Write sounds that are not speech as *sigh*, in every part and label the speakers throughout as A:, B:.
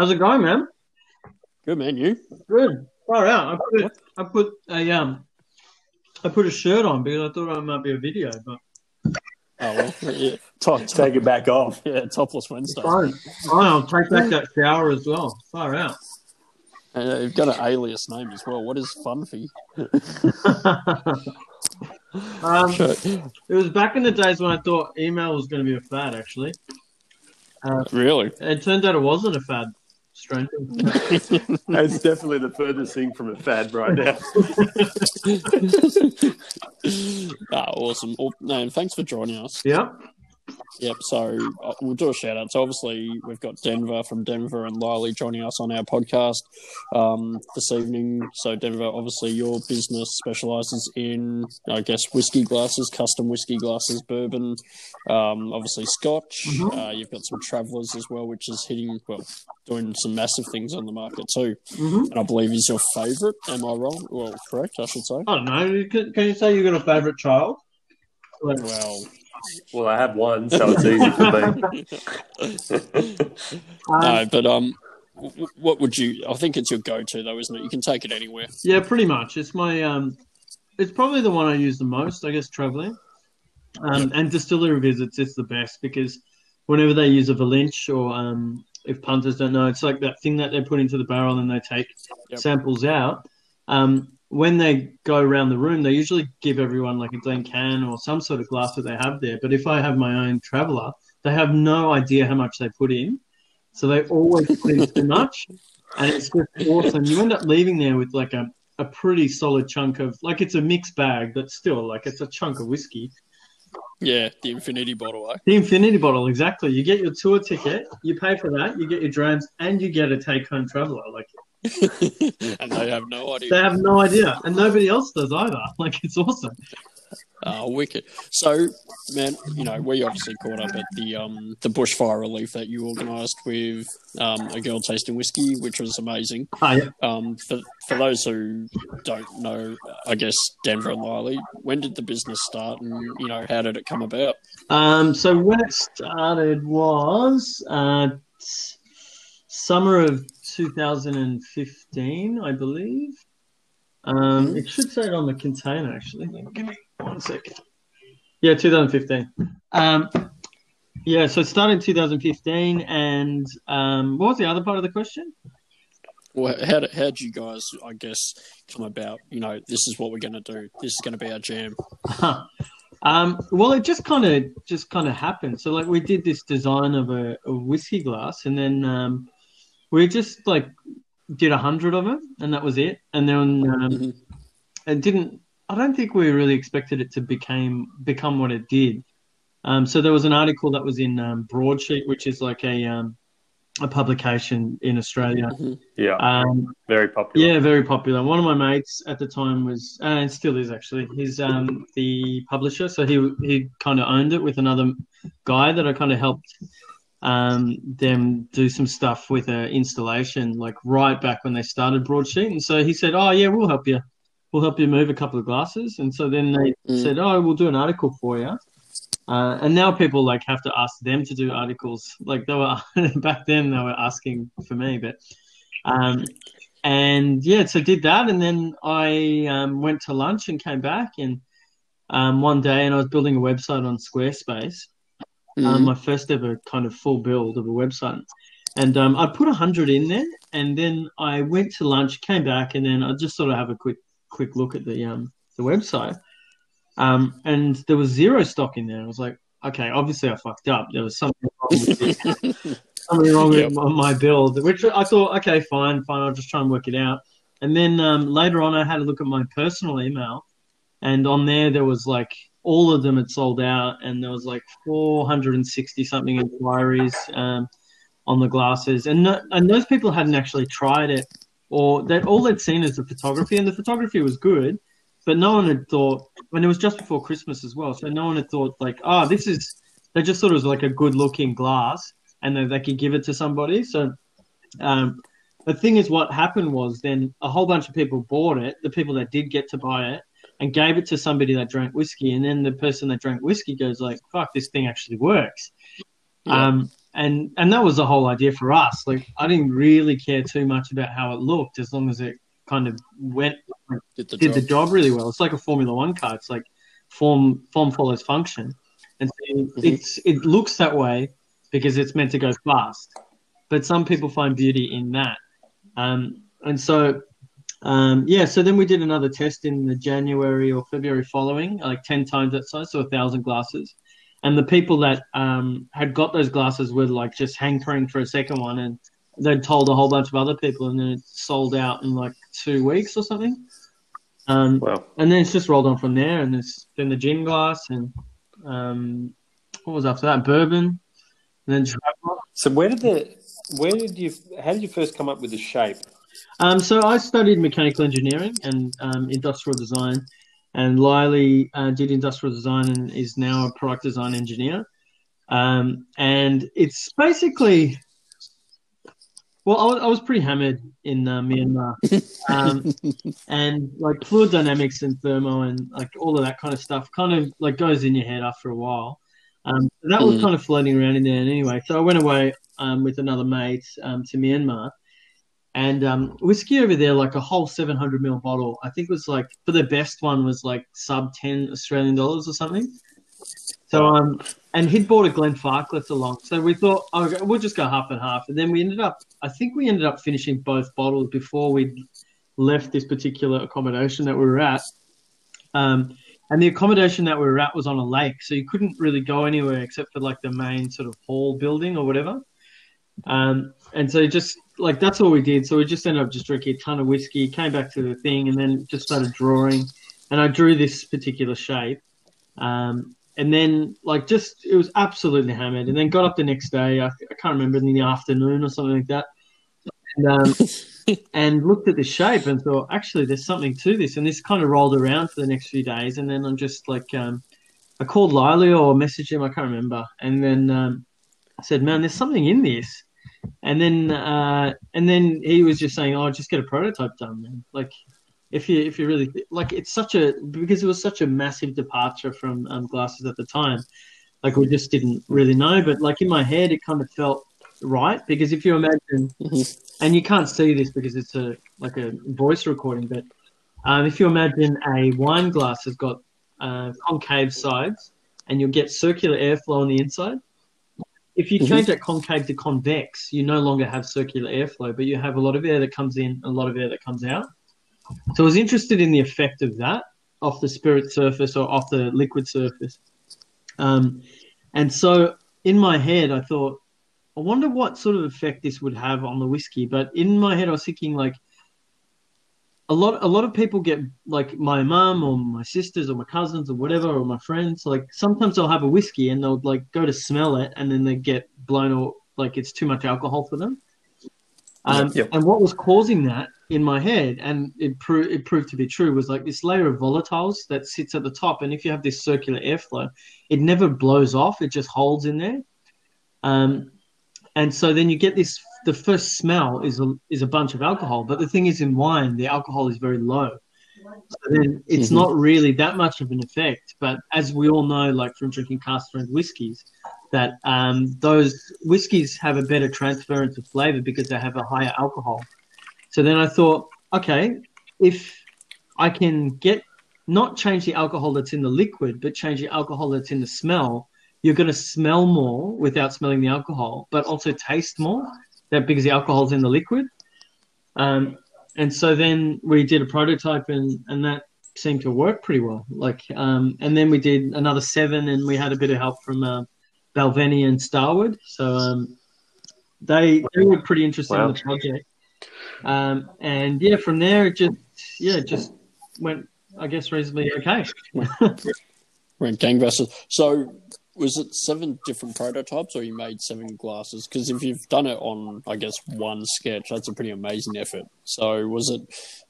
A: How's it going, man?
B: Good man, you?
A: Good. Far out. I put, a, I put a um, I put a shirt on because I thought I might be a video, but
B: Oh well, yeah,
C: Top, *laughs* take it back off.
B: yeah topless Wednesday.
A: fine. Fine, I'll take back that shower as well. Far out.
B: Uh, you've got an alias name as well. What is Funfy? *laughs*
A: um,
B: Sure.
A: it was back in the days when I thought email was going to be a fad. Actually,
B: Really?
A: it turned out it wasn't a fad. Strangely.
C: It's definitely the furthest thing from a fad right now. *laughs*
B: ah, awesome. Well, no, thanks for joining us.
A: yeah.
B: Yep. So uh, we'll do a shout out. So obviously we've got Denver from Denver and Liely joining us on our podcast um, this evening. So Denver, obviously your business specialises in, I guess, whiskey glasses, custom whiskey glasses, bourbon, um, obviously Scotch.
A: Mhm.
B: Uh, you've got some travellers as well, which is hitting well, doing some massive things on the market too.
A: hmm
B: And I believe is your favourite. Am I wrong? Well, correct, I should say.
A: I don't know. Can, can you say you've got a favorite child?
B: Well,
C: Well, I have one, so it's easy for me.
A: um, *laughs*
B: no, but um, what would you? I think it's your go-to though, isn't it? You can take it anywhere.
A: Yeah, pretty much. It's my um, it's probably the one I use the most. I guess traveling, um, and distillery visits. It's the best because whenever they use a Valinch or um, if punters don't know, it's like that thing that they put into the barrel and they take
B: Yep.
A: samples out. Um, when they go around the room, they usually give everyone like a Glencairn or some sort of glass that they have there. But if I have my own traveler, they have no idea how much they put in, so they always put in too much, and it's just awesome. You end up leaving there with like a a pretty solid chunk of like it's a mixed bag, but still like it's a chunk of whiskey.
B: Yeah, the infinity bottle. Eh?
A: The infinity bottle, exactly. You get your tour ticket, you pay for that, you get your drones, and you get a take home traveler. Like
B: and they have no *laughs* idea.
A: they have no idea, and nobody else does either. *laughs* Like it's awesome.
B: Oh, wicked. So, man, you know, we obviously caught up at the um the bushfire relief that you organised with um a girl tasting whiskey, which was amazing.
A: Ah, yeah.
B: Um, for for those who don't know, I guess Denver and Liely, when did the business start, and you know, how did it come about?
A: Um, so when it started was uh, summer of 2015, I believe. Um, it should say it on the container actually. Give me one second. Yeah, 2015. Um, yeah, so it started in 2015, and um, what was the other part of the question?
B: Well, how did, how did you guys, I guess, come about? You know, this is what we're going to do. This is going to be our jam. *laughs*
A: Um, well, it just kind of just kind of happened. So like we did this design of a, a whiskey glass, and then um, we just like did a hundred of them, and that was it. And then um,
B: Mhm.
A: it didn't. I don't think we really expected it to became become what it did. Um, so there was an article that was in um, Broadsheet, which is like a um, a publication in Australia.
C: Yeah,
A: Um,
C: very popular.
A: yeah, very popular. One of my mates at the time was, uh, and still is actually, he's um, the publisher. So he he kind of owned it with another guy that I kind of helped um, them do some stuff with an installation, like right back when they started Broadsheet. And so he said, "Oh yeah, we'll help you. We'll help you move a couple of glasses." And so then they
B: Mm.
A: said, "Oh, we'll do an article for you." Uh, and now people like have to ask them to do articles. Like they were *laughs* back then, they were asking for me, but um, and yeah, so did that, and then I um, went to lunch and came back, and um, one day, and I was building a website on Squarespace, um,
B: Mhm.
A: my first ever kind of full build of a website, and um, I put a hundred in there, and then I went to lunch, came back, and then I just sort of have a quick quick look at the um the website, um, and there was zero stock in there. I was like, okay, obviously I fucked up. There was something wrong with it *laughs* something wrong
B: Yep.
A: with my, my build, which I thought, okay, fine, fine, I'll just try and work it out. And then um, later on, I had a look at my personal email, and on there, there was like all of them had sold out, and there was like 460 something inquiries um, on the glasses, and no, and those people hadn't actually tried it, or that all they'd seen is the photography, and the photography was good, but no one had thought, and it was just before Christmas as well, so no one had thought like, oh, this is. They just thought it was like a good looking glass, and then they could give it to somebody. So um, the thing is, what happened was then a whole bunch of people bought it, the people that did get to buy it, and gave it to somebody that drank whiskey, and then the person that drank whiskey goes like, "Fuck, this thing actually works."
B: Yeah.
A: Um, and and that was the whole idea for us. Like I didn't really care too much about how it looked, as long as it kind of went
B: Did the
A: did
B: job.
A: the job really well. It's like a Formula One car. It's like form form follows function, and so
B: Mm-hmm.
A: it's it looks that way because it's meant to go fast. But some people find beauty in that, um, and so um, yeah. So then we did another test in the January or February following, like ten times that size, so a thousand glasses. And the people that um, had got those glasses were like just hankering for a second one, and they'd told a whole bunch of other people, and then it sold out in like two weeks or something. Um,
C: Wow.
A: and then it's just rolled on from there, and it's been the gin glass, and um, what was after that? Bourbon, and then.
C: So where did the where did you how did you first come up with the shape?
A: Um, so I studied mechanical engineering and um, industrial design, and Liely uh, did industrial design and is now a product design engineer. Um, and it's basically, well, I was, I was pretty hammered in uh, Myanmar, um, *laughs* and like fluid dynamics and thermo and like all of that kind of stuff kind of like goes in your head after a while. Um, that was
B: Mhm.
A: kind of floating around in there anyway. So I went away um, with another mate um, to Myanmar, and um, whiskey over there, like a whole 700 ml bottle, I think was like for the best one was like sub 10 Australian dollars or something. So um, and he'd bought a Glenfarclas along, so we thought, oh, okay, we'll just go half and half, and then we ended up, I think we ended up finishing both bottles before we left this particular accommodation that we were at. Um, and the accommodation that we were at was on a lake, so you couldn't really go anywhere except for like the main sort of hall building or whatever. Um, and so just like that's all we did. So we just ended up just drinking a ton of whiskey, came back to the thing, and then just started drawing. And I drew this particular shape. Um, and then like just it was absolutely hammered. And then got up the next day. I, I can't remember in the afternoon or something like that. And um, *laughs* and looked at the shape and thought, actually, there's something to this. And this kind of rolled around for the next few days. And then I'm just like, um, I called Liely or messaged him, I can't remember. And then um, I said, man, there's something in this. And then uh, and then he was just saying, oh, just get a prototype done, man. Like, if you if you really like, it's such a because it was such a massive departure from um, glasses at the time. Like we just didn't really know, but like in my head, it kind of felt right because if you imagine
B: Mhm.
A: and you can't see this because it's a like a voice recording, but um, if you imagine a wine glass has got uh, concave sides and you'll get circular airflow on the inside. If you
B: Mhm.
A: change that concave to convex, you no longer have circular airflow, but you have a lot of air that comes in, a lot of air that comes out. So I was interested in the effect of that off the spirit surface or off the liquid surface. Um, and so in my head, I thought, I wonder what sort of effect this would have on the whiskey. But in my head, I was thinking like a lot. A lot of people get like my mum or my sisters or my cousins or whatever or my friends. Like sometimes they'll have a whiskey and they'll like go to smell it and then they get blown or like it's too much alcohol for them. Um,
C: Yep.
A: And what was causing that in my head, and it, pro- it proved to be true, was like this layer of volatiles that sits at the top. And if you have this circular airflow, it never blows off; it just holds in there. Um, and so then you get this. The first smell is a, is a bunch of alcohol, but the thing is, in wine, the alcohol is very low. So then it's
B: Mhm.
A: not really that much of an effect. But as we all know, like from drinking cask strength whiskies, that um, those whiskies have a better transference of flavor because they have a higher alcohol. So then I thought, okay, if I can get not change the alcohol that's in the liquid, but change the alcohol that's in the smell, you're going to smell more without smelling the alcohol, but also taste more that because the alcohol's in the liquid. Um, and so then we did a prototype, and and that seemed to work pretty well. Like, um, and then we did another seven, and we had a bit of help from uh, Balvenie and Starward. So um, they they were pretty interested
C: Wow.
A: in the project. Um, and yeah, from there it just yeah it just went I guess reasonably okay.
B: Went gangbusters. So, was it seven different prototypes, or you made seven glasses? Because if you've done it on, I guess, one sketch, that's a pretty amazing effort. So, was it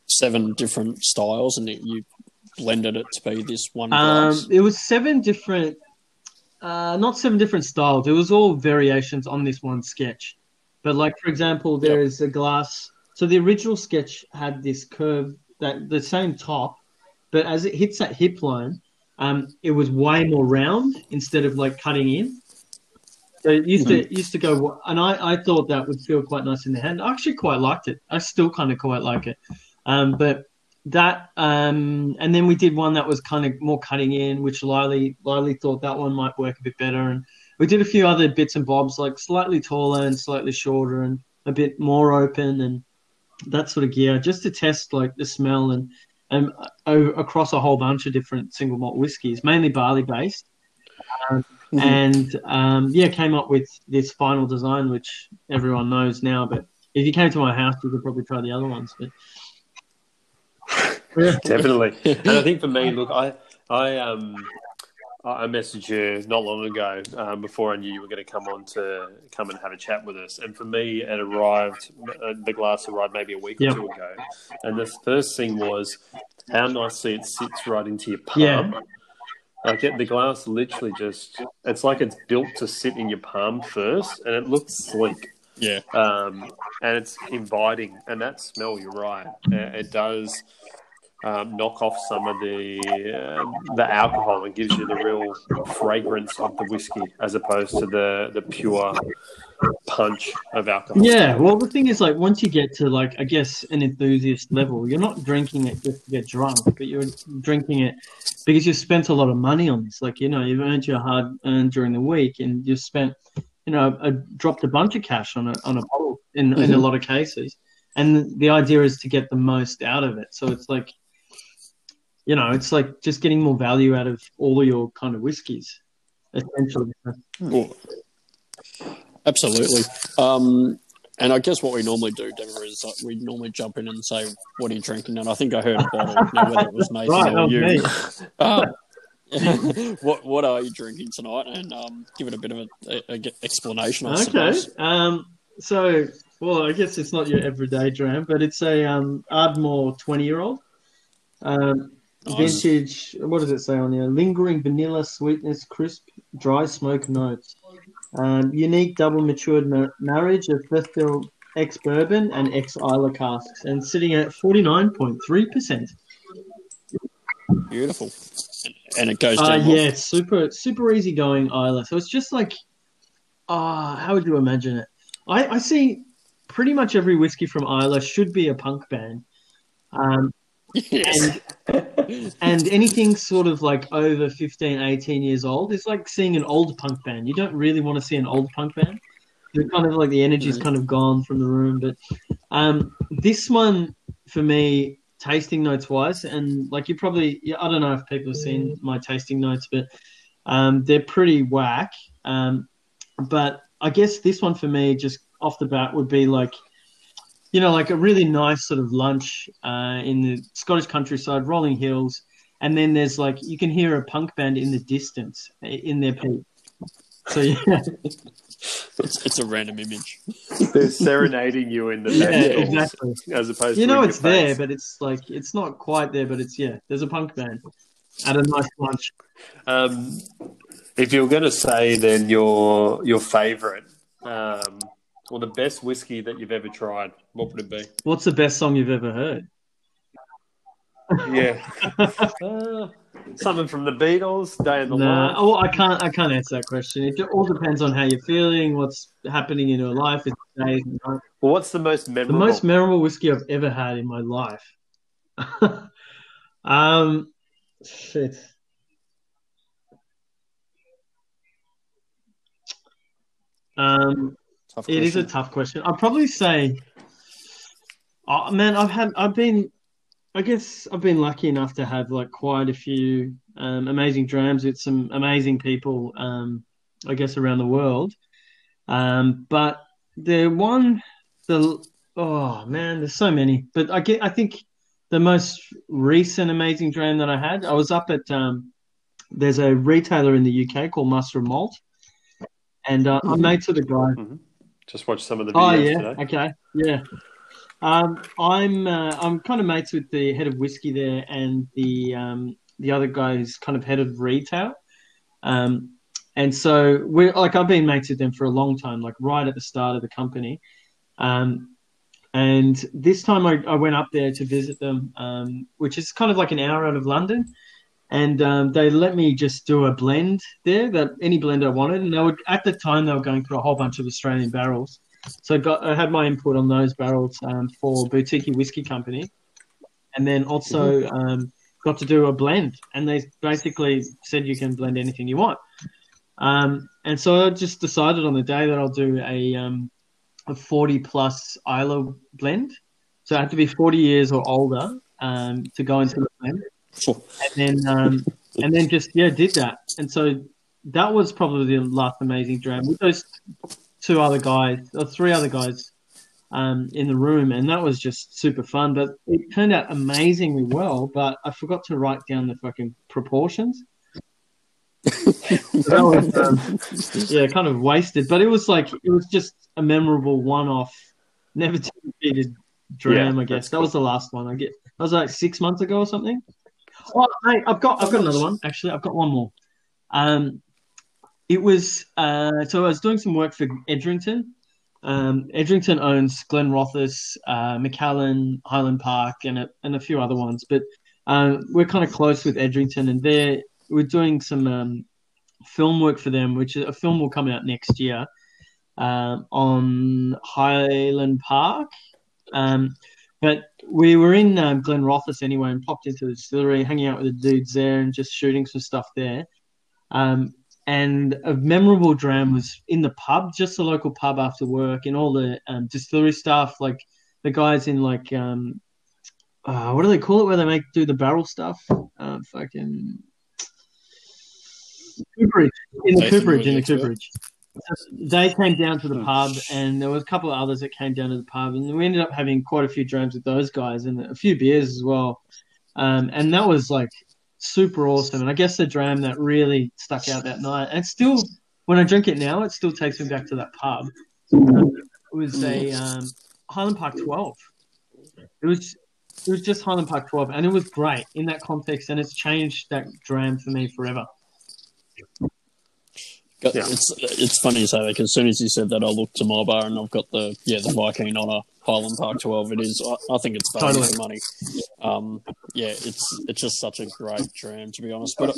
B: seven different styles, and it, you blended it to be this one
A: Um,
B: glass?
A: it was seven different, uh, not seven different styles. It was all variations on this one sketch. But like for example, there is a glass. So the original sketch had this curve that the same top, but as it hits that hip line, um, it was way more round instead of like cutting in. So it used to used to go, and I, I thought that would feel quite nice in the hand. I actually quite liked it. I still kind of quite like it. Um, but that, um, and then we did one that was kind of more cutting in, which Liely Liely thought that one might work a bit better, and we did a few other bits and bobs, like slightly taller and slightly shorter, and a bit more open, and that sort of gear, just to test like the smell and and uh, across a whole bunch of different single malt whiskies, mainly barley based. Um, mm-hmm. And um, yeah, came up with this final design, which everyone knows now. But if you came to my house, you could probably try the other ones. But *laughs*
C: definitely. *laughs* And I think for me, look, I I um I messaged you not long ago um, before I knew you were going to come on to come and have a chat with us. And for me, it arrived, uh, the glass arrived maybe a week yep. or two ago. And the first thing was how nicely it sits right into your palm. Yeah. Like it, the glass literally just, it's like it's built to sit in your palm first and it looks sleek.
B: Yeah.
C: Um, and it's inviting. And that smell, you're right. It does um, knock off some of the uh, the alcohol and gives you the real fragrance of the whiskey as opposed to the the pure punch of alcohol.
A: Yeah, well, the thing is, like, once you get to like, I guess, an enthusiast level, you're not drinking it just to get drunk, but you're drinking it because you've spent a lot of money on this. Like, you know, you've earned your hard earned during the week, and you've spent, you know, a, dropped a bunch of cash on a on a bottle in mm-hmm. in a mm-hmm. lot of cases. And the idea is to get the most out of it. So it's like you know, it's like just getting more value out of all your kind of whiskies, essentially.
B: Well, absolutely. Um, and I guess what we normally do, Denver, is like we normally jump in and say, "What are you drinking?" And I think I heard a bottle, now, whether it was Nathan right, or you. Uh, *laughs* *laughs* what What are you drinking tonight? And um, give it a bit of a, a, a explanation. I
A: okay. Um, so, well, I guess it's not your everyday dram, but it's a um, Ardmore twenty year old. Um, Vintage, what does it say on here? Lingering vanilla sweetness, crisp, dry smoke notes. Um, unique double matured mar- marriage of first fill ex bourbon and ex Islay casks, and sitting at 49.3%.
B: Beautiful. And it goes
A: uh,
B: down. Uh,
A: yeah, it's super, super easy going Islay. So it's just like, ah, uh, how would you imagine it? I, I see pretty much every whiskey from Islay should be a punk band. Um, Yes. And, and anything sort of like over 15, 18 years old is like seeing an old punk band. You don't really want to see an old punk band. They're kind of like the energy's kind of gone from the room. But um, this one, for me, tasting notes wise, and like you probably, I don't know if people have seen my tasting notes, but um, they're pretty whack. Um, but I guess this one for me, just off the bat, would be like you know, like a really nice sort of lunch uh, in the Scottish countryside, rolling hills, and then there's like you can hear a punk band in the distance in their peak. So yeah,
B: it's, it's a random image.
C: They're serenading you in the yeah, exactly. As opposed, to
A: you know, it's there, but it's like it's not quite there, but it's yeah. There's a punk band at a nice lunch.
C: Um, if you're going to say then your your favorite. Um, or the best whiskey that you've ever tried, what would it be?
A: What's the best song you've ever heard?
C: Yeah, *laughs* uh, something from the Beatles, Day in the
A: nah, Life. Oh, I can't. I can't answer that question. It all depends on how you're feeling, what's happening in your life. It's days
C: Well, what's the most memorable?
A: The most memorable whiskey I've ever had in my life. *laughs* um, shit. Um, Tough it is a tough question. I'd probably say, oh, man, I've had, I've been, I guess I've been lucky enough to have like quite a few um, amazing drams with some amazing people, um, I guess, around the world. Um, but the one, the oh man, there's so many. But I get, I think the most recent amazing dram that I had, I was up at, um, there's a retailer in the UK called Master Malt, and uh, mm-hmm. I'm mates with a guy. Mm-hmm
C: just watched some of the videos
A: oh, yeah?
C: today.
A: Okay, yeah. Um, I'm uh, I'm kind of mates with the head of whiskey there and the um, the other guy who's kind of head of retail. Um, and so we're like I've been mates with them for a long time, like right at the start of the company. Um, and this time I, I went up there to visit them, um, which is kind of like an hour out of London. And um, they let me just do a blend there that any blend I wanted, and they would at the time they were going through a whole bunch of Australian barrels, so I got I had my input on those barrels um, for Boutique Whiskey Company, and then also um, got to do a blend, and they basically said you can blend anything you want. Um, and so I just decided on the day that I'll do a um, a 40 plus Islay blend. So I had to be 40 years or older um, to go into the blend. And then um, and then just yeah, did that. And so that was probably the last amazing dram with those two other guys or three other guys um, in the room, and that was just super fun. But it turned out amazingly well. But I forgot to write down the fucking proportions. that was, um, yeah, kind of wasted. But it was like it was just a memorable one-off, never to be repeated dram.
C: Yeah,
A: I guess that was the last one. I get that was like six months ago or something. Oh, hey, I've got I've got another one. Actually, I've got one more. Um, it was uh, so I was doing some work for Edrington. Um, Edrington owns Glenrothes, uh, Macallan, Highland Park, and a, and a few other ones. But um, we're kind of close with Edrington, and they're we're doing some um, film work for them, which a film will come out next year um, on Highland Park. Um, but we were in um, Glenrothes anyway, and popped into the distillery, hanging out with the dudes there, and just shooting some stuff there. Um, and a memorable dram was in the pub, just the local pub after work, and all the um, distillery stuff, like the guys in like um, uh, what do they call it, where they make do the barrel stuff? Uh, fucking cooperage in the
B: Nathan
A: cooperage in the cooperage. They came down to the pub, and there was a couple of others that came down to the pub, and we ended up having quite a few drams with those guys and a few beers as well. Um, and that was like super awesome. And I guess the dram that really stuck out that night, and still, when I drink it now, it still takes me back to that pub. Um, it was a um, Highland Park 12. It was it was just Highland Park 12, and it was great in that context, and it's changed that dram for me forever.
B: Got-
C: Yeah.
B: It's it's funny as heck. As soon as you said that, I looked to my bar and I've got the yeah the Viking Honor Highland Park Twelve. It is. I, I think it's value
A: Totally.
B: for money. Um, yeah, it's it's just such a great dram to be honest. But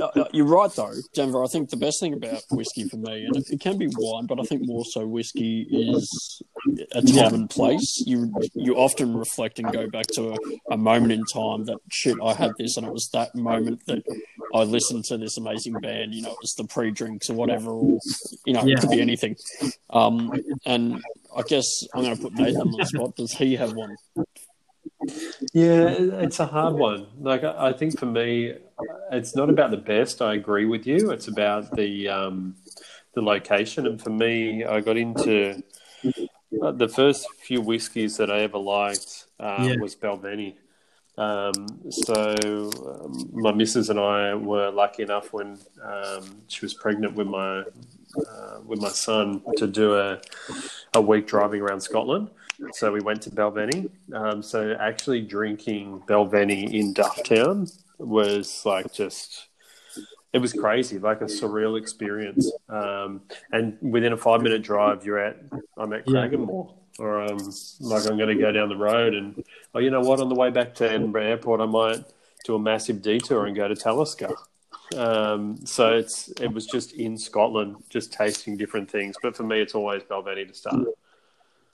B: uh, uh, you're right though, Denver. I think the best thing about whiskey for me, and it, it can be wine, but I think more so whiskey is a time and place. You you often reflect and go back to a, a moment in time that shit I had this, and it was that moment that I listened to this amazing band. You know, it was the pre-drinks or whatever, or you know,
A: Yeah.
B: it could be anything. Um, and I guess I'm going to put Nathan on the spot. Does he have one?
C: Yeah, it's a hard one. Like I I think for me, it's not about the best. I agree with you. It's about the um, the location. And for me, I got into uh, the first few whiskies that I ever liked um,
A: Yeah.
C: was Balvenie. Um, so um, my missus and I were lucky enough when um, she was pregnant with my uh, with my son to do a a week driving around Scotland. So we went to Balvenie. Um, so actually drinking Balvenie in Dufftown was like just it was crazy, like a surreal experience. Um, and within a five minute drive, you're at I'm at
A: Yeah.
C: Or um, like I'm going to go down the road, and oh, you know what? On the way back to Edinburgh Airport, I might do a massive detour and go to Talisker. Um, so it's it was just in Scotland, just tasting different things. But for me, it's always Balvenie to start.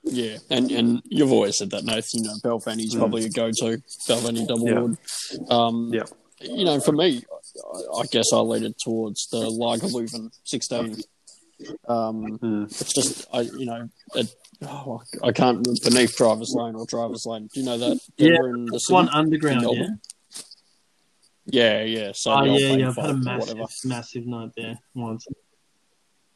B: Yeah, and and you've always said that, Nathan. You know, Balvenie's probably a go-to. Balvenie double
C: Yeah.
B: wood. Um,
C: Yeah.
B: You know, for me, I, I guess I lean it towards the Lagavulin 16. Um,
C: Mm.
B: It's just, I you know, it, oh, I can't beneath driver's lane or driver's lane. Do you know that?
A: Yeah,
B: Denver and the city?
A: One underground,
B: In
A: yeah.
B: Yeah, yeah. So
A: Oh yeah, yeah. I've had a massive, massive night there once.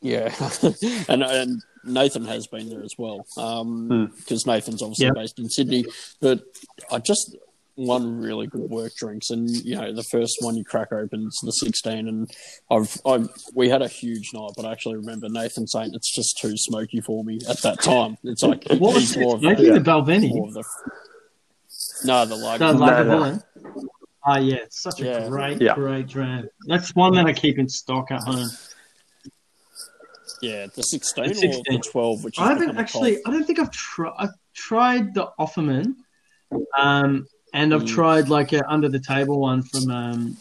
B: Yeah, *laughs* and and Nathan has been there as well. Um, because Nathan's obviously
A: Yeah.
B: based in Sydney, but I just one really good work drinks, and you know the first one you crack open is the sixteen, and I've I we had a huge night, but I actually remember Nathan saying it's just too smoky for me at that time. It's like *laughs*
A: What was
B: he's
A: it?
B: of
A: Maybe
B: the,
A: the Balvenie.
B: more of the no the like
A: The
C: No,
A: Lagavulin. Ah, yeah, it's such a
B: Yeah.
A: great,
C: Yeah.
A: great dram. That's one that I keep in stock at home.
B: yeah the sixteen
A: The
B: or the twelve, which
A: I haven't actually. I don't think I've tried. I've tried the Offerman, um, and I've
B: Mm.
A: tried like a under the table one from um,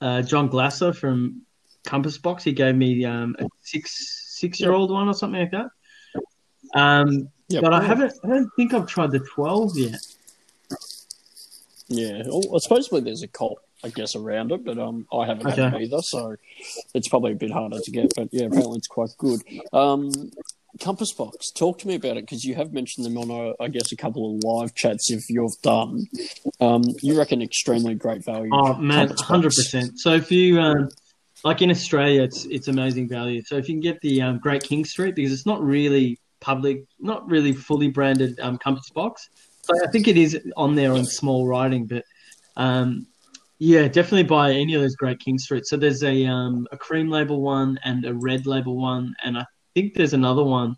A: uh, John Glaser from Compass Box. He gave me um, a six six year old one or something like that. Um,
B: Yep.
A: but I haven't. I don't think I've tried the twelve yet.
B: Yeah, well, supposedly there's a cult, I guess, around it, but um, I haven't had it either, so it's probably a bit harder to get. But yeah, apparently it's quite good. Um, Compass Box, talk to me about it because you have mentioned them on, a, I guess, a couple of live chats if you've done. Um, you reckon extremely great value.
A: Oh man, hundred percent. So if you um, like in Australia, it's it's amazing value. So if you can get the um, Great King Street because it's not really public, not really fully branded um, Compass Box. So I think it is on there on small writing, but um, yeah, definitely buy any of those Great King Street. So there's a um, a cream label one and a red label one, and I think there's another one.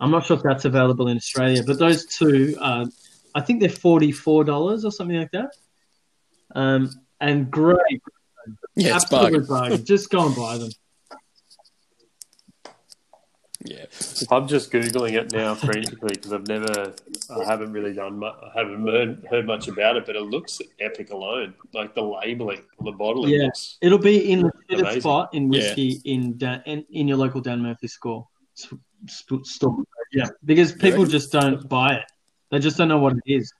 A: I'm not sure if that's available in Australia, but those two, uh, I think they're forty four dollars or something like that. Um, and great,
B: yeah, it's
A: absolute
B: bargain.
A: bargain. Just go and buy them.
B: Yeah,
C: I'm just googling it now frantically because I've never, I haven't really done, much, I haven't heard, heard much about it, but it looks epic alone. Like the labeling on the bottle,
A: Yeah.
C: it looks
A: It'll be in the fitted spot in
B: Yeah.
A: whiskey in, Dan, in in your local Dan Murphy score sp- sp- store. Yeah, because people
B: reckon?
A: just don't buy it. They just don't know what it is.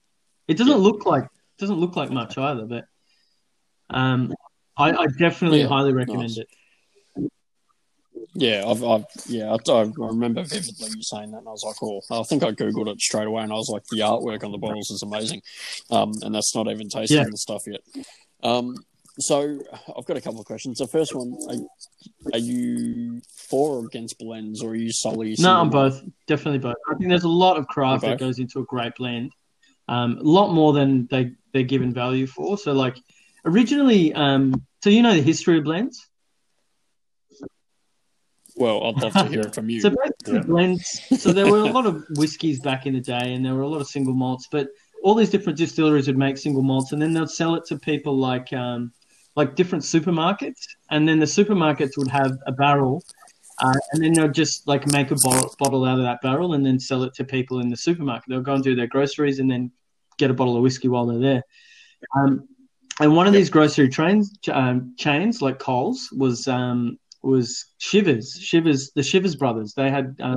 A: It doesn't look like it doesn't look like much either, but um, I, I definitely
B: Yeah,
A: highly recommend
B: nice.
A: it.
B: yeah, I've, I've yeah, I, I remember vividly you saying that, and I was like, oh, I think I googled it straight away, and I was like, the artwork on the bottles is amazing, um, and that's not even tasting
A: Yeah.
B: the stuff yet. Um, so I've got a couple of questions. The first one: Are, are you for or against blends, or are you solely?
A: No, I'm both. Definitely both. I think there's a lot of craft that goes into a great blend. Um, a lot more than they they're given value for. So like originally, um, so you know the history of blends.
B: Well, I'd love to hear it from you. *laughs*
A: So basically,
C: Yeah.
A: blends. So there were a lot of whiskies back in the day, and there were a lot of single malts. But all these different distilleries would make single malts, and then they'd sell it to people like um, like different supermarkets, and then the supermarkets would have a barrel, uh, and then they'd just like make a bottle, bottle out of that barrel, and then sell it to people in the supermarket. They'll go and do their groceries, and then get a bottle of whiskey while they're there. Um, and one of these grocery trains um, chains, like Coles, was um, was Chivas. Chivas, the Chivas brothers. They had uh,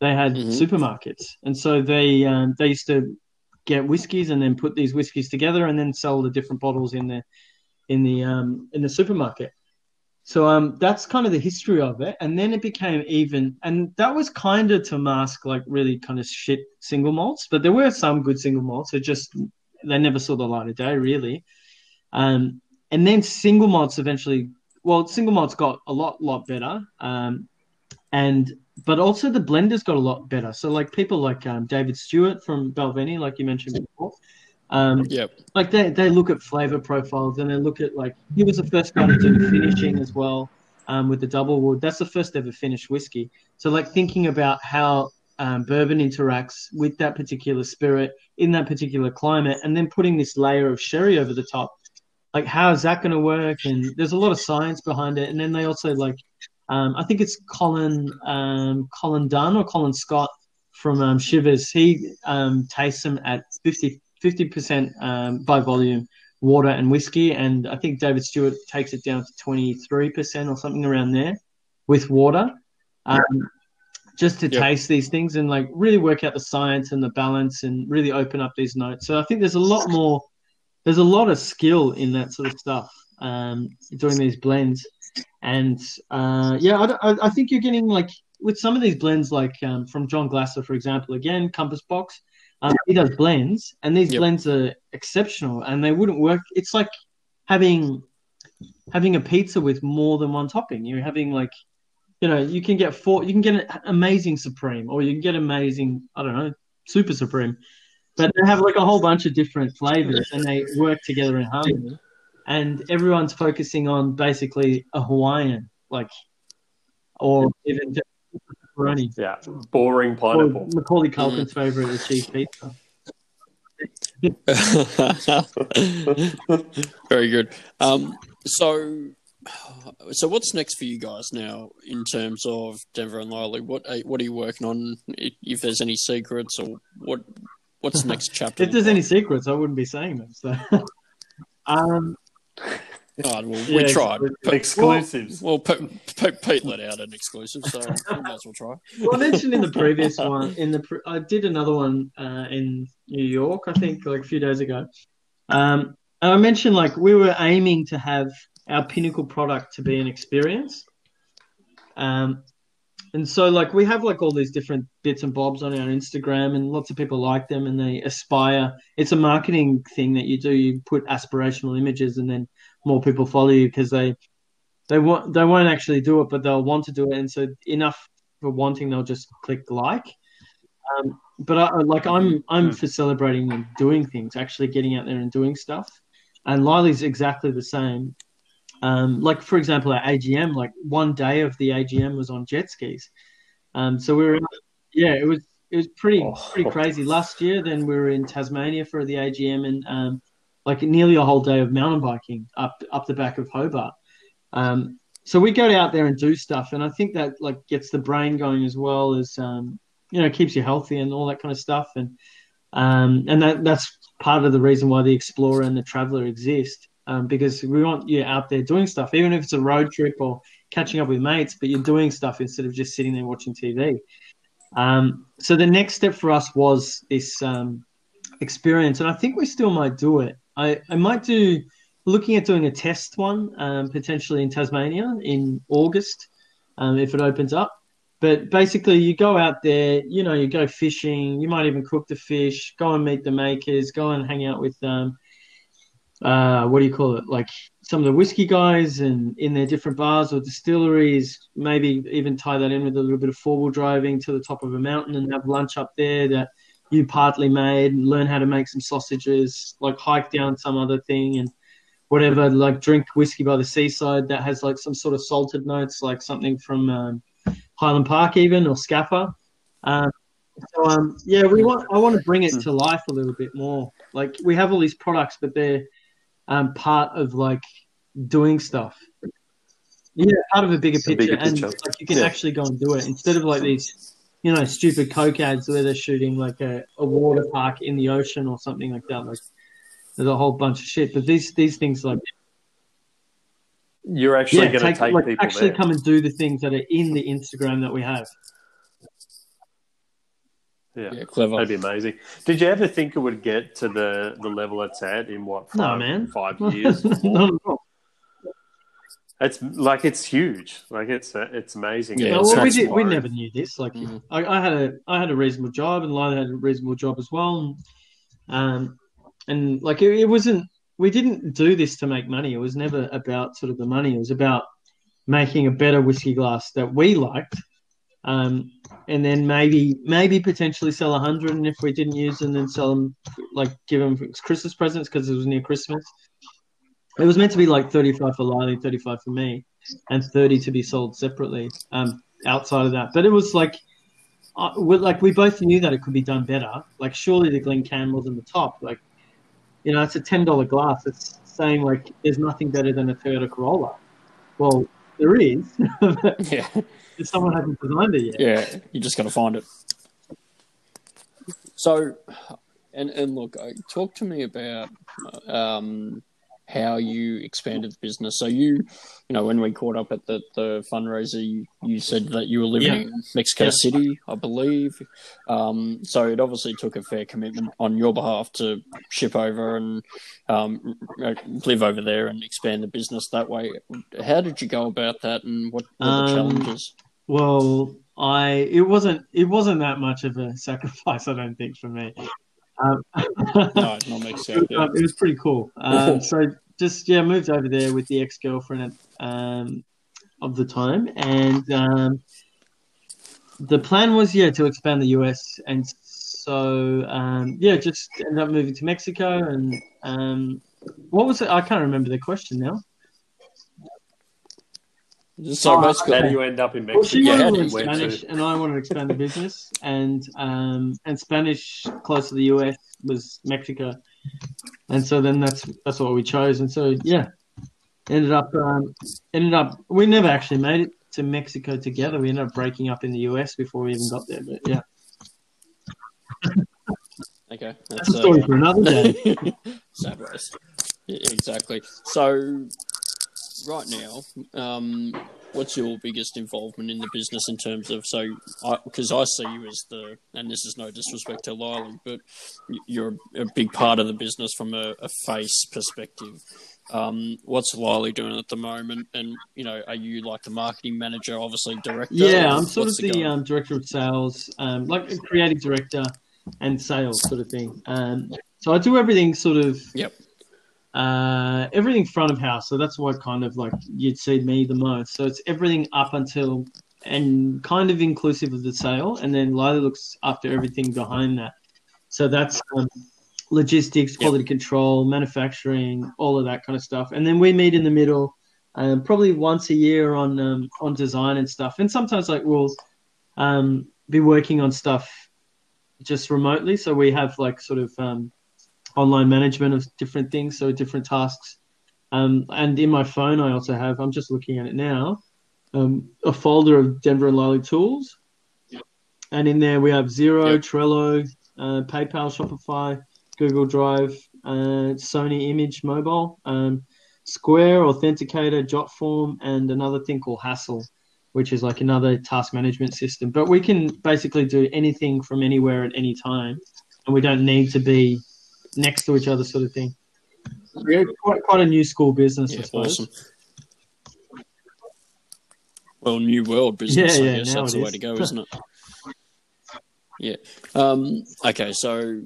A: they had
B: Mhm.
A: supermarkets, and so they um, they used to get whiskies and then put these whiskies together and then sell the different bottles in the in the um, in the supermarket. So um, that's kind of the history of it, and then it became even, and that was kind of to mask like really kind of shit single malts, but there were some good single malts. It just they never saw the light of day, really. Um, and then single malts eventually, well, single malts got a lot, lot better. Um, and but also the blenders got a lot better. So like people like um, David Stewart from Balvenie, like you mentioned before, um,
B: Yep.
A: like they, they look at flavor profiles and they look at like he was the first guy to do finishing as well um, with the double wood. That's the first ever finished whiskey. So like thinking about how um, bourbon interacts with that particular spirit in that particular climate, and then putting this layer of sherry over the top. Like how is that going to work? And there's a lot of science behind it. And then they also like, um, I think it's Colin um, Colin Dunn or Colin Scott from um, Chivas. He um, tastes them at 50 percent um, by volume water and whiskey, and I think David Stewart takes it down to twenty three percent or something around there with water, um, just to
B: Yep.
A: taste these things and like really work out the science and the balance and really open up these notes. So I think there's a lot more. There's a lot of skill in that sort of stuff um, doing these blends, and uh, yeah, I, I, I think you're getting like with some of these blends, like um, from John Glaser, for example, again Compass Box. Um, he does blends, and these
B: Yep.
A: blends are exceptional, and they wouldn't work. It's like having having a pizza with more than one topping. You're having like, you know, you can get four, you can get an amazing supreme, or you can get amazing, I don't know, super supreme, but they have like a whole bunch of different flavors, and they work together in harmony. And everyone's focusing on basically a Hawaiian, like, or even pepperoni.
C: Yeah, boring
A: Or
C: pineapple.
A: Macaulay Culkin's favorite is cheese pizza. *laughs*
B: Very good. Um, so, so what's next for you guys now in terms of Denver and Liely? What are, what are you working on? If if there's any secrets or what? What's the next *laughs* chapter?
A: If there's any secrets, I wouldn't be saying them. So, *laughs* um,
B: Oh, well, we
A: Yeah,
B: tried.
C: Exclusives.
B: Well, Pete, Pete, Pete let out an exclusive, so we might as well try. *laughs*
A: Well, I mentioned in the previous one, in the pre- I did another one uh, in New York, I think, like a few days ago. Um, and I mentioned like we were aiming to have our pinnacle product to be an experience. Um, and so like we have like all these different bits and bobs on our Instagram, and lots of people like them, and they aspire. It's a marketing thing that you do. You put aspirational images, and then more people follow you because they they want they won't actually do it, but they'll want to do it, and so enough for wanting, they'll just click like. Um, but I, like I'm I'm for celebrating and doing things, actually getting out there and doing stuff. And Liely's exactly the same. Um, like for example, at AGM, like one day of the AGM was on jet skis. Um, so we were, yeah, it was it was pretty
C: Oh.
A: pretty crazy. Last year, then we were in Tasmania for the AGM, and um, like nearly a whole day of mountain biking up up the back of Hobart. Um, so we go out there and do stuff, and I think that like gets the brain going as well as um, you know keeps you healthy and all that kind of stuff, and um, and that that's part of the reason why the Explorer and the Traveller exist, um, because we want you out there doing stuff, even if it's a road trip or catching up with mates, but you're doing stuff instead of just sitting there watching TV. Um, so the next step for us was this um, experience, and I think we still might do it. I, I might do looking at doing a test one um, potentially in Tasmania in August um, if it opens up. But basically, you go out there, you know, you go fishing. You might even cook the fish. Go and meet the makers. Go and hang out with um, uh, what do you call it? Like some of the whiskey guys and in their different bars or distilleries. Maybe even tie that in with a little bit of four wheel driving to the top of a mountain and have lunch up there that you partly made. And learn how to make some sausages. Like hike down some other thing and whatever. Like drink whiskey by the seaside that has like some sort of salted notes, like something from um, Highland Park even or Scapa. Um, so um, yeah, we want. I want to bring it to life a little bit more. Like we have all these products, but they're um, part of like doing stuff. Yeah, part of a bigger
C: It's a
A: picture, and like you can
C: Yeah.
A: actually go and do it instead of like these, you know, stupid coke ads where they're shooting like a, a water park in the ocean or something like that. Like there's a whole bunch of shit, but these these things like
C: You're actually
A: yeah,
C: going to
A: take,
C: take
A: like
C: people
A: actually
C: there.
A: come and do the things that are in the Instagram that we have.
C: Yeah.
B: Yeah, clever.
C: That'd be amazing. Did you ever think it would get to the, the level it's at in what
A: No,
C: five,
A: man.
C: five *laughs* years? or more?
A: Not at all.
C: It's like it's huge. Like it's uh, it's amazing.
B: Yeah,
A: No,
C: It's
A: well, we, did, we never knew this. Like,
B: Mhm.
A: I, I had a I had a reasonable job, and Lila had a reasonable job as well. And, um, and like it, it wasn't. We didn't do this to make money. It was never about sort of the money. It was about making a better whiskey glass that we liked, um, and then maybe maybe potentially sell a hundred. And if we didn't use them, then sell them, like give them as Christmas presents because it was near Christmas. It was meant to be like thirty-five for Liely, thirty-five for me and 30 to be sold separately um, outside of that. But it was like, uh, like we both knew that it could be done better. Like surely the Glencairn was in the top. Like, you know, it's a ten dollar glass. It's saying like there's nothing better than a Toyota Corolla. Well, there is, *laughs*
B: Yeah,
A: someone hasn't designed it yet.
B: yeah. You just got to find it. So, and and look, uh, talk to me about um, how you expanded the business. So you, you know, when we caught up at the, the fundraiser, you, you said that you were living
A: Yeah.
B: in Mexico
A: Yeah.
B: City, I believe. Um, so it obviously took a fair commitment on your behalf to ship over and um, live over there and expand the business that way. How did you go about that, and what were the
A: Um,
B: challenges?
A: Well, I it wasn't it wasn't that much of a *laughs* sacrifice. I don't think for me. Um,
B: No, not Mexico.
A: it, was,
B: Yeah. *laughs*
A: it was pretty cool. Um, *laughs* so just yeah, moved over there with the ex girlfriend um, of the time, and um, the plan was yeah to expand the US, and so um, yeah, just ended up moving to Mexico, and um, what was it? I can't remember the question now.
B: So
A: Oh,
B: basically,
C: How do you end up in Mexico.
A: Well, she
C: Mexico?
B: Yeah,
A: wanted to learn
C: Where to?
A: Spanish, and I wanted to expand the business, and um, and Spanish close to the US was Mexico, and so then that's that's what we chose, and so yeah, ended up um, ended up we never actually made it to Mexico together. We ended up breaking up in the US before we even got there, but yeah, *laughs*
B: okay,
A: that's a story
B: uh,
A: for another day. *laughs*
B: Sad race. Yeah, exactly. So, right now, um, what's your biggest involvement in the business in terms of so? Because I, I, see you as the, and this is no disrespect to Liely, but you're a big part of the business from a, a face perspective. Um, what's Liely doing at the moment? And you know, are you like the marketing manager, obviously director?
A: Yeah, I'm sort of the, the um, director of sales, um, like a creative director and sales sort of thing. Um, so I do everything sort of.
B: Yep.
A: Uh, everything front of house. So that's what kind of like you'd see me the most. So it's everything up until and kind of inclusive of the sale, and then Liely looks after everything behind that. So that's um, logistics, quality yep. control, manufacturing, all of that kind of stuff. And then we meet in the middle, um, probably once a year on um, on design and stuff. And sometimes like we'll um, be working on stuff just remotely. So we have like sort of um, online management of different things, so different tasks. Um, and in my phone, I also have. I'm just looking at it now. Um, a folder of Denver and Liely tools, and in there we have Xero, yep. Trello, uh, PayPal, Shopify, Google Drive, uh, Sony Image Mobile, um, Square, Authenticator, Jotform, and another thing called Hassle, which is like another task management system. But we can basically do anything from anywhere at any time, and we don't need to be next to each other, sort of thing. Yeah, quite, quite a new school business, yeah, I suppose. Awesome.
B: Well, new world business. Yeah, yeah, I guess that's the is. way to go, isn't it? yeah. Um, okay, so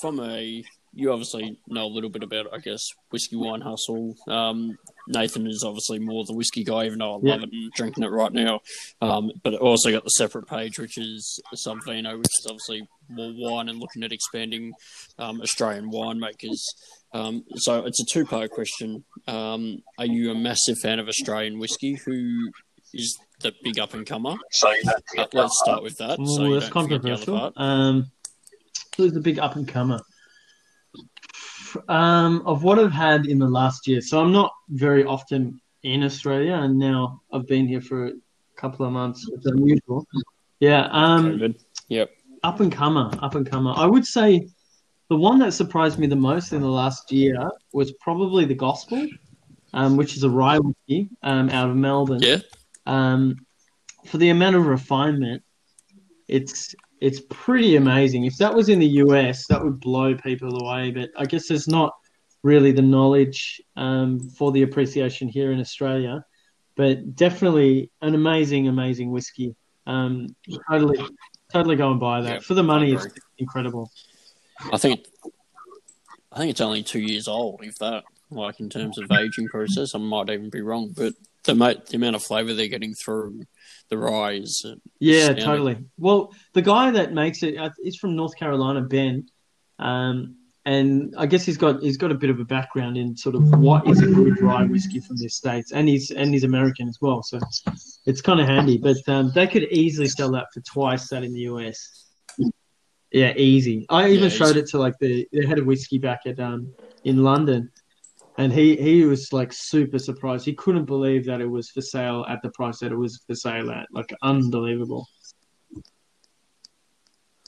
B: from a you obviously know a little bit about, I guess, whiskey wine hustle. Um, Nathan is obviously more the whiskey guy, even though I love it and drinking it right now. Um, but also got the separate page, which is Subvino, which is obviously more wine and looking at expanding um, Australian winemakers. Um, so it's a two part question. Um, are you a massive fan of Australian whiskey? Who is the big up and comer? Uh, let's start with that. Ooh, so that's controversial.
A: Um, who's the big up and comer? Um, of what I've had in the last year, so I'm not very often in Australia, and now I've been here for a couple of months. It's unusual. Yeah. Um,
B: COVID. Yep.
A: Up and comer, up and comer. I would say the one that surprised me the most in the last year was probably the Gospel, um, which is a rye whiskey um, out of Melbourne.
B: Yeah.
A: Um, for the amount of refinement, it's it's pretty amazing. If that was in the US, that would blow people away. But I guess there's not really the knowledge um, for the appreciation here in Australia. But definitely an amazing, amazing whiskey. Um, totally, totally go and buy that yeah, for the money. It's incredible.
B: I think, I think it's only two years old, if that. Like in terms of aging process, I might even be wrong, but the, the amount of flavour they're getting through the rise.
A: Yeah, totally. Well, the guy that makes it is from North Carolina, Ben, um, and I guess he's got he's got a bit of a background in sort of what is a good rye whiskey from the states, and he's and he's American as well, so it's kind of handy. But um, they could easily sell that for twice that in the US. Yeah, easy. I even yeah, showed it to like the, the head of whiskey back at um in London, and he he was like super surprised. He couldn't believe that it was for sale at the price that it was for sale at. Like unbelievable.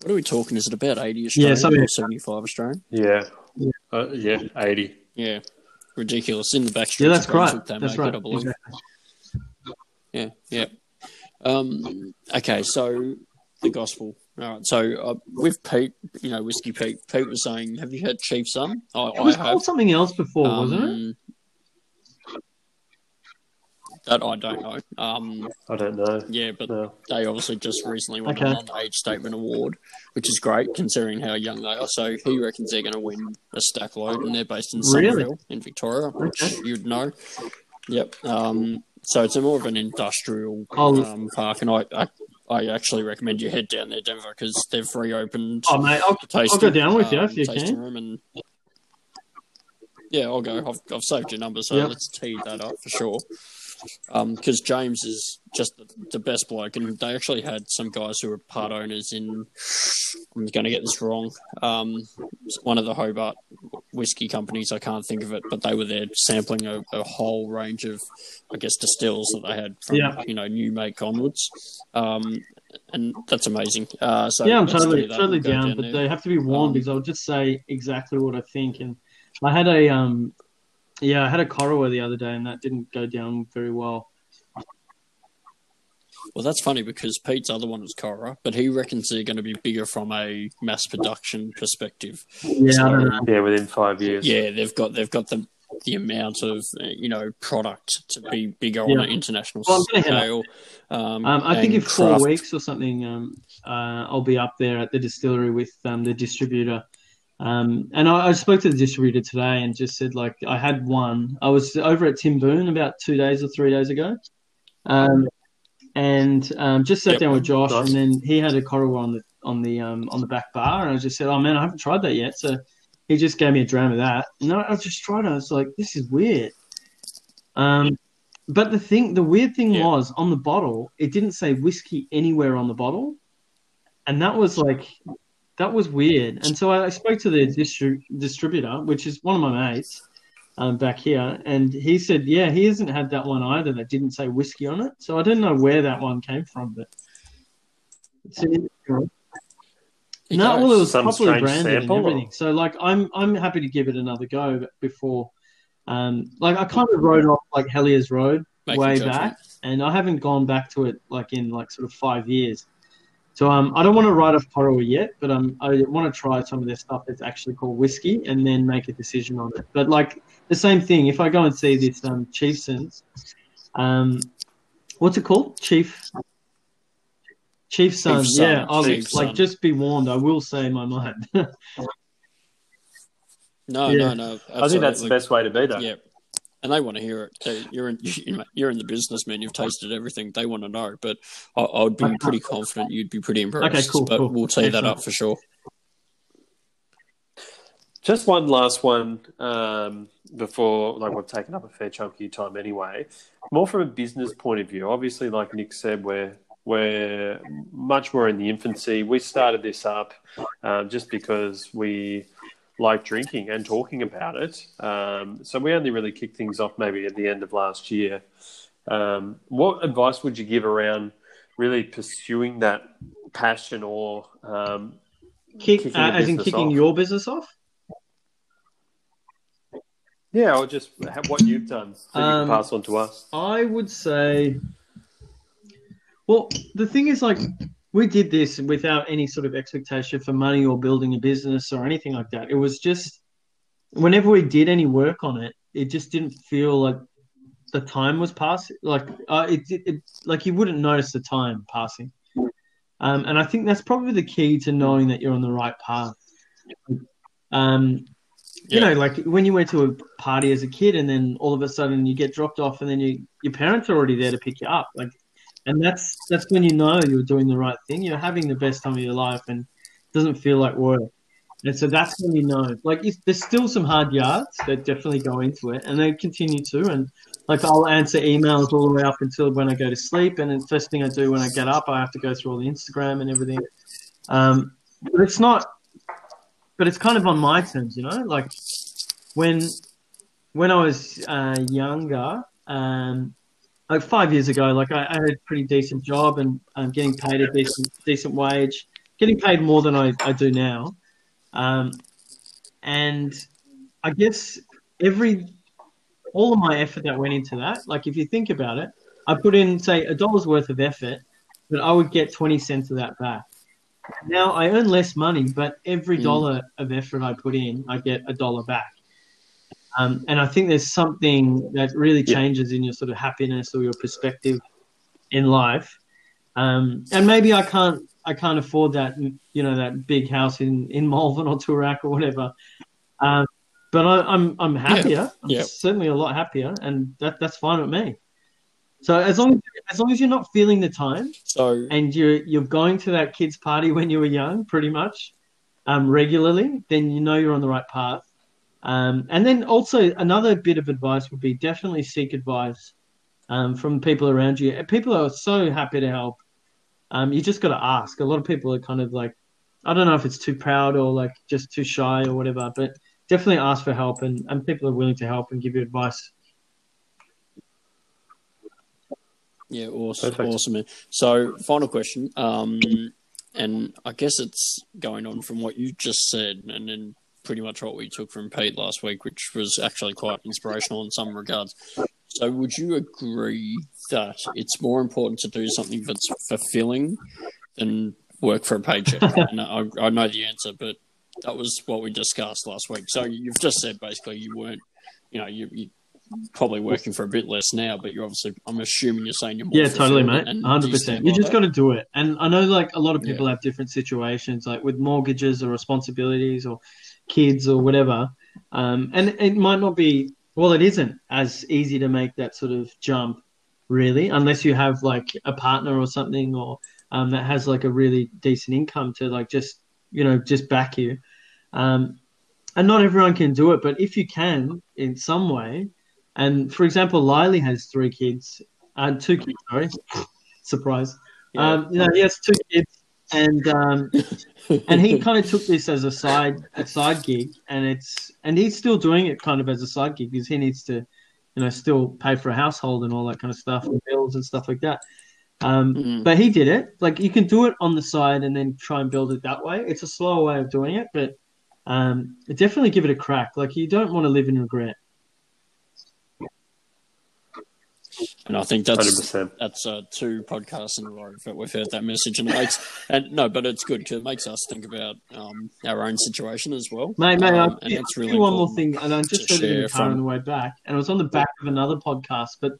B: What are we talking? Is it about eighty Australian yeah, or seventy-five Australian?
C: Yeah, yeah, uh, yeah, eighty.
B: Yeah, ridiculous in the back
A: Yeah, that's right. That's right. It, exactly.
B: Yeah, yeah. Um, okay, so the gospel. All right. So uh, with Pete, you know, Whiskey Pete, Pete was saying, "Have you heard Chief's Son?"
A: I, it was I called something else before, um, wasn't it?
B: That I don't know. Um,
C: I don't know.
B: Yeah, but no. they obviously just recently won okay. an age statement award, which is great considering how young they are. So he reckons they're going to win a stack load, and they're based in Somerville really? in Victoria, which okay. you'd know. Yep. Um, so it's a more of an industrial oh. um, park, and I, I I actually recommend you head down there, Denver, because they've reopened.
A: Oh mate, I'll, tasting, I'll go down with you um, if you can. Room and,
B: yeah, I'll go. I've, I've saved your number, so yep. let's tee that up for sure because um, James is just the, the, best bloke, and they actually had some guys who were part owners in. I'm going to get this wrong. Um, one of the Hobart whiskey companies, I can't think of it, but they were there sampling a, a whole range of, I guess, distills that they had from yeah. you know new make onwards. Um, and that's amazing. Uh, so
A: yeah, I'm totally totally down, down, but there. they have to be warned um, because I'll just say exactly what I think. And I had a um, yeah, I had a Corowa the other day, and that didn't go down very well.
B: Well, that's funny because Pete's other one was Cora, but he reckons they're going to be bigger from a mass production perspective.
A: Yeah,
B: So,
A: I don't know.
C: Yeah, within five years.
B: Yeah, they've got they've got the the amount of uh, you know product to be bigger on an international
A: Well, I'm gonna head
B: scale. Um,
A: Um, I think in
B: and
A: four weeks or something, um, uh, I'll be up there at the distillery with um, the distributor. Um, and I, I spoke to the distributor today and just said, like, I had one. I was over at Timboon about two days or three days ago. Um, and um, just sat
B: Yep.
A: down with Josh,
C: Nice.
A: and then he had a Corowa on the on the um, on the back bar, and I just said, "Oh man, I haven't tried that yet." So he just gave me a dram of that, and I, I just tried it. I was like, "This is weird." Um, but the thing, the weird thing
B: Yeah.
A: was on the bottle, it didn't say whiskey anywhere on the bottle, and that was like, that was weird. And so I, I spoke to the distri- distributor, which is one of my mates um, back here, and he said, yeah, he hasn't had that one either that didn't say whiskey on it. So I don't know where that one came from, but it's an interesting
B: He
A: no, well, it was
C: Some
A: properly branded and everything. So, like, I'm I'm happy to give it another go before, um, like, I kind of wrote off like Hellyers Road
B: Make
A: way
B: judgment.
A: back, and I haven't gone back to it like in like sort of five years. So, um, I don't want to write off Corowa yet, but um, I want to try some of their stuff that's actually called whiskey, and then make a decision on it. But like the same thing, if I go and see this um Chieftains, um, what's it called? Chief. Chief's Son,
B: Son,
A: yeah. I'll like
B: Son.
A: just be warned. I will say my mind. *laughs*
B: No,
A: Yeah.
B: no, no.
C: I think that's the best way to be, though.
B: Yeah, and they want to hear it. They, you're in, *laughs* you're in the business, man. You've tasted everything. They want to know, but I, I would be
A: Okay.
B: pretty confident you'd be pretty impressed.
A: Okay, cool,
B: but
A: cool.
B: we'll tee that
A: Excellent.
B: up for sure.
C: Just one last one um, before, like, we've taken up a fair chunk of your time anyway. More from a business point of view. Obviously, like Nick said, we're we're much more in the infancy. We started this up um, just because we like drinking and talking about it. Um, so we only really kicked things off maybe at the end of last year. Um, what advice would you give around really pursuing that passion or um,
A: Kick,
C: Kicking
A: uh, as in kicking
C: off.
A: your business off.
C: Yeah, or just ha- what you've done that you
A: Um,
C: can pass on to us.
A: I would say, well, the thing is, like, we did this without any sort of expectation for money or building a business or anything like that. It was just whenever we did any work on it, it just didn't feel like the time was passing. Like, uh, it, it, it, like you wouldn't notice the time passing. Um, and I think that's probably the key to knowing that you're on the right path. Um, you
B: Yeah.
A: know, like when you went to a party as a kid, and then all of a sudden you get dropped off, and then you your parents are already there to pick you up. Like, and that's that's when you know you're doing the right thing. You're having the best time of your life, and it doesn't feel like work. And so that's when you know. Like, there's still some hard yards that definitely go into it, and they continue to. And like, I'll answer emails all the way up until when I go to sleep, and the first thing I do when I get up, I have to go through all the Instagram and everything. Um, but it's not. But it's kind of on my terms, you know. Like when when I was uh, younger, um, like five years ago, like I, I had a pretty decent job and um, getting paid a decent decent wage, getting paid more than I, I do now. Um, and I guess every all of my effort that went into that, like if you think about it, I put in say a dollar's worth of effort, but I would get twenty cents of that back. Now I earn less money, but every
B: Mm.
A: dollar of effort I put in, I get a dollar back. Um, and I think there's something that really
C: Yeah.
A: changes in your sort of happiness or your perspective in life. Um, and maybe I can't I can't afford that you know that big house in in Malvern or Toorak or whatever. Um, but I, I'm I'm happier. I'm
B: Yeah.
A: certainly a lot happier, and that that's fine with me. So as long as as long as you're not feeling the time
B: So
A: and you're you're going to that kids party when you were young, pretty much, um, regularly, then you know you're on the right path. Um, and then also another bit of advice would be definitely seek advice um, from people around you. People are so happy to help. Um, you just got to ask. A lot of people are kind of like, I don't know if it's too proud or like just too shy or whatever, but definitely ask for help, and, and people are willing to help and give you advice.
B: Yeah, awesome,
C: Perfect.
B: awesome. Man. So, final question, um, and I guess it's going on from what you just said, and then pretty much what we took from Pete last week, which was actually quite inspirational in some regards. So, would you agree that it's more important to do something that's fulfilling than work for a paycheck? *laughs* and I, I know the answer, but that was what we discussed last week. So, you've just said basically you weren't, you know, you, you probably working for a bit less now, but you're obviously, I'm assuming you're saying you're more
A: Yeah, totally, mate.
B: and
A: Hundred
B: you
A: percent.
B: stand
A: You just got to do it. And I know, like a lot of people have different situations, like with mortgages or responsibilities or kids or whatever. Um, and it might not be. Well, it isn't as easy to make that sort of jump, really, unless you have like a partner or something, or um, that has like a really decent income to like just you know just back you. Um, and not everyone can do it, but if you can in some way, and for example, Liely has three kids, uh, two kids, sorry, *laughs* surprise.
C: Yeah.
A: Um, you know, he has two kids, and um, and he kind of took this as a side a side gig, and it's and he's still doing it kind of as a side gig because he needs to, you know, still pay for a household and all that kind of stuff and bills and stuff like that. Um,
B: Mm.
A: but he did it. Like you can do it on the side and then try and build it that way. It's a slower way of doing it, but um, definitely give it a crack. Like you don't want to live in regret.
B: And I think
C: Hundred
B: that's
C: percent.
B: that's uh, two podcasts in a row that we've heard that message, and it makes and no, but it's good because it makes us think about um, our own situation as well.
A: Mate, mate,
B: um,
A: I
B: and that's really
A: one more thing, and I just
B: to
A: said it in the car on the way back, and it was on the back of another podcast, but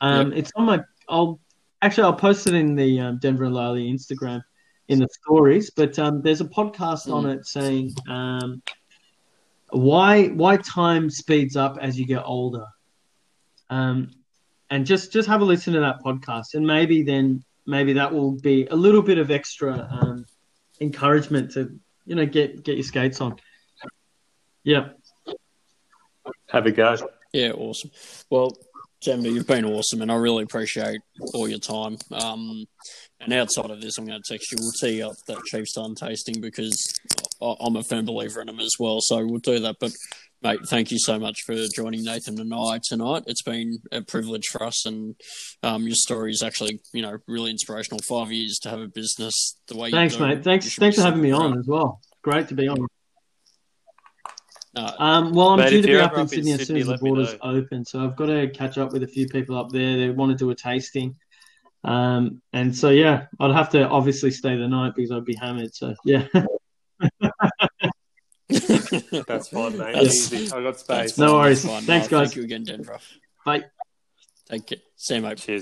A: um, it's on my. I'll actually I'll post it in the um, Denver and Liely Instagram in the stories, but um, there's a podcast on
B: Mm.
A: it saying um, why why time speeds up as you get older, um, and just just have a listen to that podcast, and maybe then maybe that will be a little bit of extra um, encouragement to you know get get your skates on. Yeah.
C: Have a go.
B: Yeah, awesome. Well, Jamie, you've been awesome, and I really appreciate all your time. Um, and outside of this, I'm going to text you. We'll tee up that Chief's Son tasting because I- I'm a firm believer in them as well. So we'll do that. But mate, thank you so much for joining Nathan and I tonight. It's been a privilege for us, and um, your story is actually, you know, really inspirational. Five years to have a business the way.
A: Thanks,
B: you do,
A: mate.
B: you
A: Thanks,
B: should
A: thanks
B: be
A: for having me on as well. Great to be on.
B: Uh,
A: Um, well, I'm
C: Mate,
A: due to be
C: you're
A: up in
C: up in
A: Sydney as soon as the
C: let me
A: borders open, so I've got to catch up with a few people up there. They want to do a tasting, um, and so yeah, I'd have to obviously stay the night because I'd be hammered. So yeah, *laughs*
C: That's fine, mate.
B: That's-
C: Easy. I got space.
A: No worries.
B: fine.
A: Thanks, guys.
B: Thank you again, Denver.
A: Bye.
B: Thank you. See you, mate.
C: Cheers.